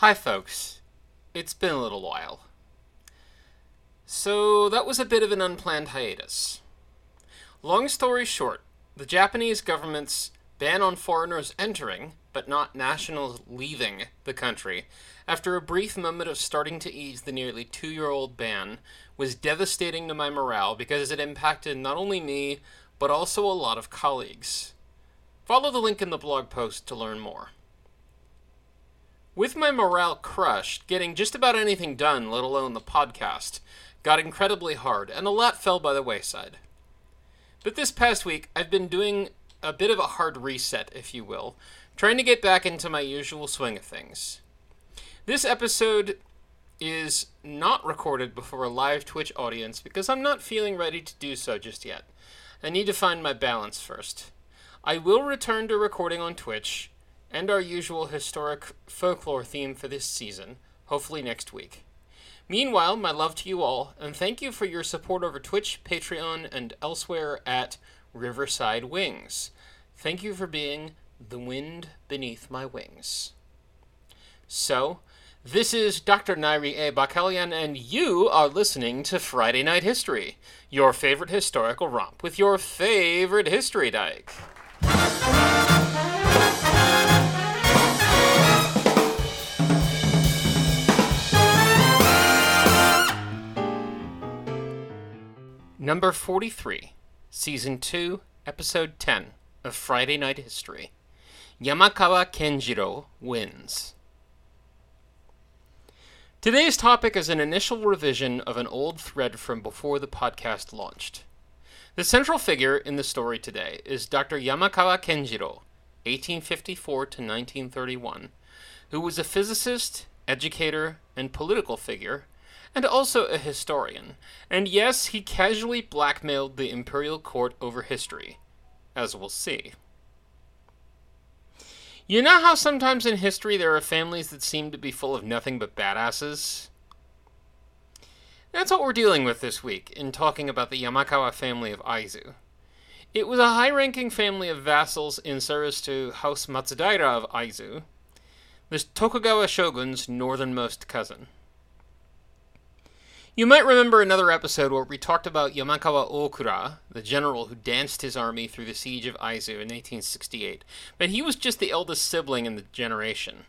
Hi, folks. It's been a little while. So, that was a bit of an unplanned hiatus. Long story short, the Japanese government's ban on foreigners entering, but not nationals leaving, the country, after a brief moment of starting to ease the nearly two year old ban, was devastating to my morale because it impacted not only me, but also a lot of colleagues. Follow the link in the blog post to learn more. With my morale crushed, getting just about anything done, let alone the podcast, got incredibly hard, and a lot fell by the wayside. But this past week, I've been doing a bit of a hard reset, if you will, trying to get back into my usual swing of things. This episode is not recorded before a live Twitch audience because I'm not feeling ready to do so just yet. I need to find my balance first. I will return to recording on Twitch and our usual historic folklore theme for this season, hopefully next week. Meanwhile, my love to you all, and thank you for your support over Twitch, Patreon, and elsewhere at Riverside Wings. Thank you for being the wind beneath my wings. So, this is Dr. Nyri A. Bakkalian, and you are listening to Friday Night History, your favorite historical romp with your favorite history dyke. Number 43, Season 2, Episode 10 of Friday Night History. Yamakawa Kenjiro wins. Today's topic is an initial revision of an old thread from before the podcast launched. The central figure in the story today is Dr. Yamakawa Kenjiro, 1854 to 1931, who was a physicist, educator, and political figure and also a historian. And yes, he casually blackmailed the imperial court over history, as we'll see. You know how sometimes in history there are families that seem to be full of nothing but badasses? That's what we're dealing with this week in talking about the Yamakawa family of Aizu. It was a high ranking family of vassals in service to House Matsudaira of Aizu, the Tokugawa shogun's northernmost cousin. You might remember another episode where we talked about Yamakawa Okura, the general who danced his army through the siege of Aizu in 1868, but he was just the eldest sibling in the generation.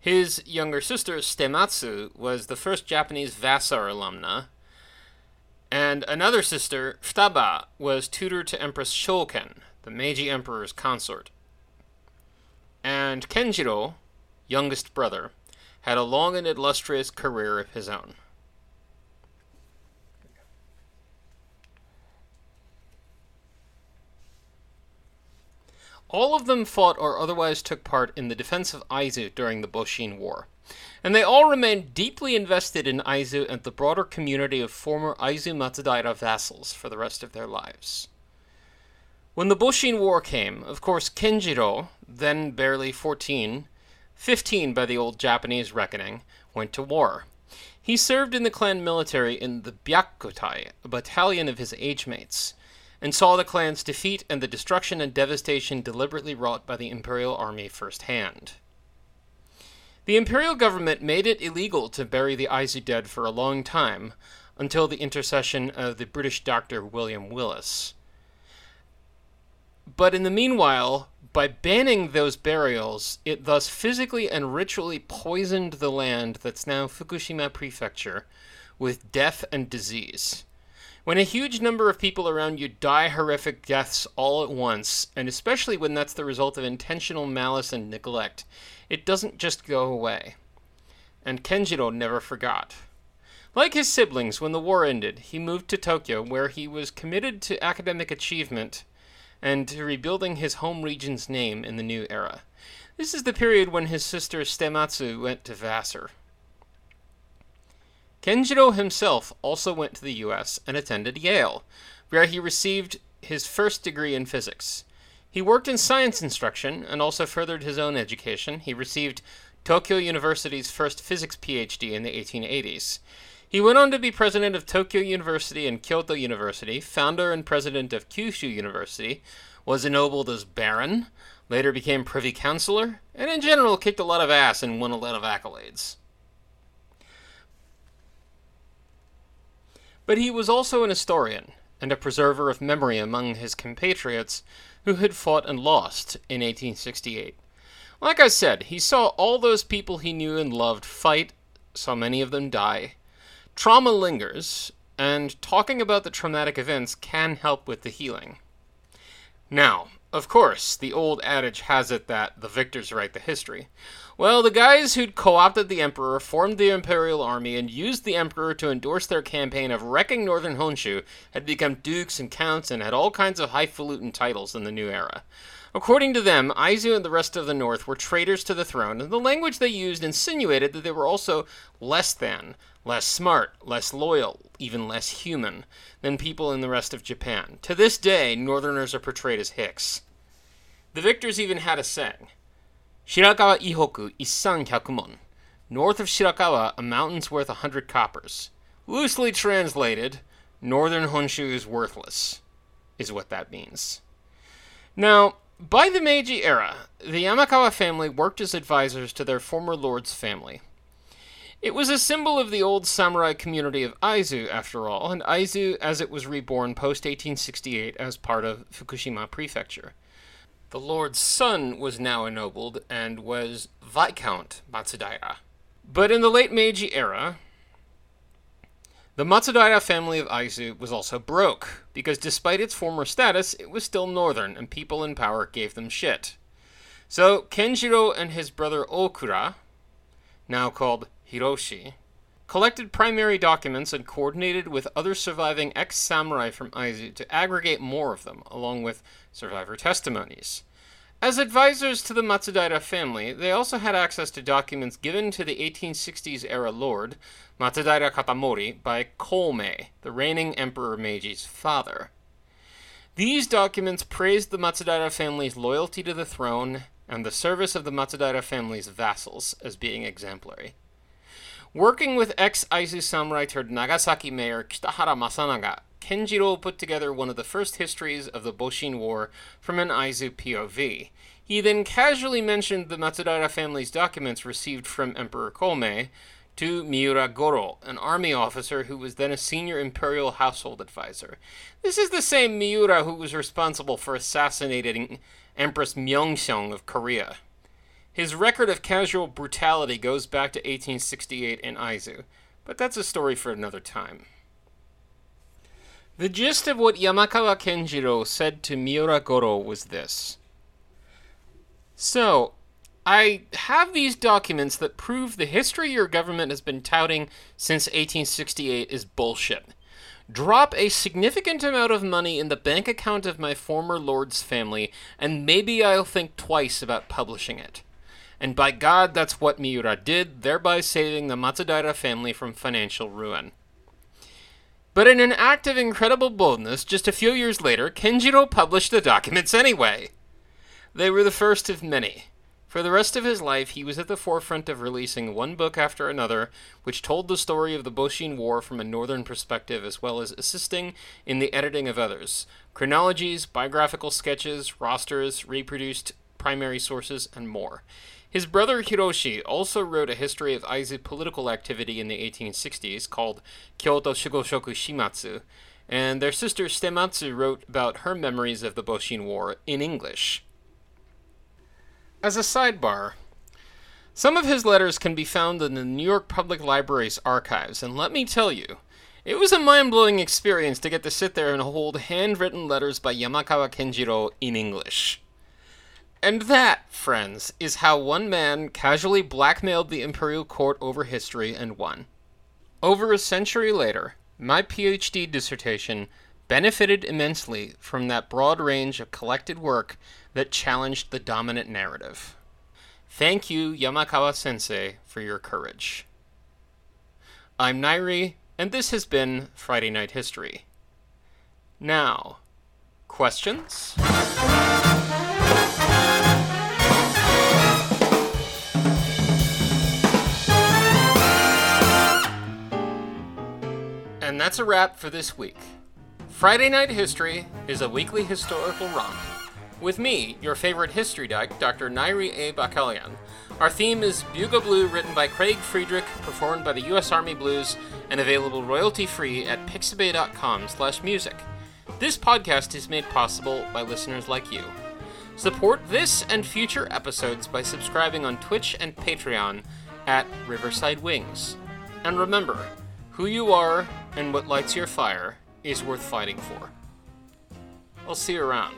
His younger sister, Sutematsu, was the first Japanese Vassar alumna, and another sister, Futaba, was tutor to Empress Shoken, the Meiji Emperor's consort. And Kenjiro, youngest brother, had a long and illustrious career of his own. All of them fought or otherwise took part in the defense of Aizu during the Boshin War, and they all remained deeply invested in Aizu and the broader community of former Aizu Matsudaira vassals for the rest of their lives. When the Boshin War came, of course, Kenjiro, then barely 14, 15 by the old Japanese reckoning, went to war. He served in the clan military in the Byakkotai, a battalion of his age mates, and saw the clan's defeat and the destruction and devastation deliberately wrought by the imperial army firsthand. The imperial government made it illegal to bury the Aizu dead for a long time, until the intercession of the British doctor William Willis. But in the meanwhile, by banning those burials, it thus physically and ritually poisoned the land that's now Fukushima Prefecture with death and disease. When a huge number of people around you die horrific deaths all at once, and especially when that's the result of intentional malice and neglect, it doesn't just go away. And Kenjiro never forgot. Like his siblings, when the war ended, he moved to Tokyo, where he was committed to academic achievement and to rebuilding his home region's name in the new era. This is the period when his sister Sutematsu went to Vassar. Kenjiro himself also went to the US and attended Yale, where he received his first degree in physics. He worked in science instruction and also furthered his own education. He received Tokyo University's first physics PhD in the 1880s. He went on to be president of Tokyo University and Kyoto University, founder and president of Kyushu University, was ennobled as baron, later became privy councillor, and in general kicked a lot of ass and won a lot of accolades. But he was also an historian and a preserver of memory among his compatriots who had fought and lost in 1868. Like I said, he saw all those people he knew and loved fight, saw many of them die. Trauma lingers, and talking about the traumatic events can help with the healing. Now, of course, the old adage has it that the victors write the history. Well, the guys who'd co opted the Emperor formed the Imperial Army and used the Emperor to endorse their campaign of wrecking northern Honshu had become dukes and counts and had all kinds of highfalutin titles in the new era. According to them, Aizu and the rest of the North were traitors to the throne, and the language they used insinuated that they were also less than, less smart, less loyal, even less human than people in the rest of Japan. To this day, Northerners are portrayed as hicks. The victors even had a saying Shirakawa Ihoku Isan Hyakumon. North of Shirakawa, a mountain's worth a hundred coppers. Loosely translated, Northern Honshu is worthless, is what that means. Now, by the Meiji era, the Yamakawa family worked as advisors to their former lord's family. It was a symbol of the old samurai community of Aizu, after all, and Aizu as it was reborn post 1868 as part of Fukushima Prefecture. The lord's son was now ennobled and was Viscount Matsudaira. But in the late Meiji era, the Matsudaira family of Aizu was also broke, because despite its former status, it was still northern, and people in power gave them shit. So Kenjiro and his brother Okura, now called Hiroshi, collected primary documents and coordinated with other surviving ex samurai from Aizu to aggregate more of them, along with survivor testimonies. As advisors to the Matsudaira family, they also had access to documents given to the 1860s era lord, Matsudaira Katamori, by Komei, the reigning Emperor Meiji's father. These documents praised the Matsudaira family's loyalty to the throne and the service of the Matsudaira family's vassals as being exemplary. Working with ex Aizu samurai turned Nagasaki mayor Kitahara Masanaga, Kenjiro put together one of the first histories of the Boshin War from an Aizu POV. He then casually mentioned the Matsudaira family's documents received from Emperor Komei to Miura Goro, an army officer who was then a senior imperial household advisor. This is the same Miura who was responsible for assassinating Empress Myeongseong of Korea. His record of casual brutality goes back to 1868 in Aizu, but that's a story for another time. The gist of what Yamakawa Kenjiro said to Miura Goro was this. So, I have these documents that prove the history your government has been touting since 1868 is bullshit. Drop a significant amount of money in the bank account of my former lord's family, and maybe I'll think twice about publishing it. And by God, that's what Miura did, thereby saving the Matsudaira family from financial ruin. But in an act of incredible boldness, just a few years later, Kenjiro published the documents anyway. They were the first of many. For the rest of his life, he was at the forefront of releasing one book after another, which told the story of the Boshin War from a northern perspective, as well as assisting in the editing of others chronologies, biographical sketches, rosters, reproduced primary sources, and more. His brother Hiroshi also wrote a history of Aizu political activity in the 1860s called Kyoto Shugoshoku Shimatsu, and their sister Sutematsu wrote about her memories of the Boshin War in English. As a sidebar, some of his letters can be found in the New York Public Library's archives, and let me tell you, it was a mind blowing experience to get to sit there and hold handwritten letters by Yamakawa Kenjiro in English. And that, friends, is how one man casually blackmailed the imperial court over history and won. Over a century later, my PhD dissertation benefited immensely from that broad range of collected work that challenged the dominant narrative. Thank you, Yamakawa sensei, for your courage. I'm Nyri, and this has been Friday Night History. Now, questions? And that's a wrap for this week. Friday Night History is a weekly historical romp. with me, your favorite history doc, Dr. Nyri A. Bakkalian. Our theme is Bugle Blue, written by Craig Friedrich, performed by the U.S. Army Blues, and available royalty-free at pixabay.com slash music. This podcast is made possible by listeners like you. Support this and future episodes by subscribing on Twitch and Patreon at Riverside Wings. And remember, who you are and what lights your fire is worth fighting for. I'll see you around.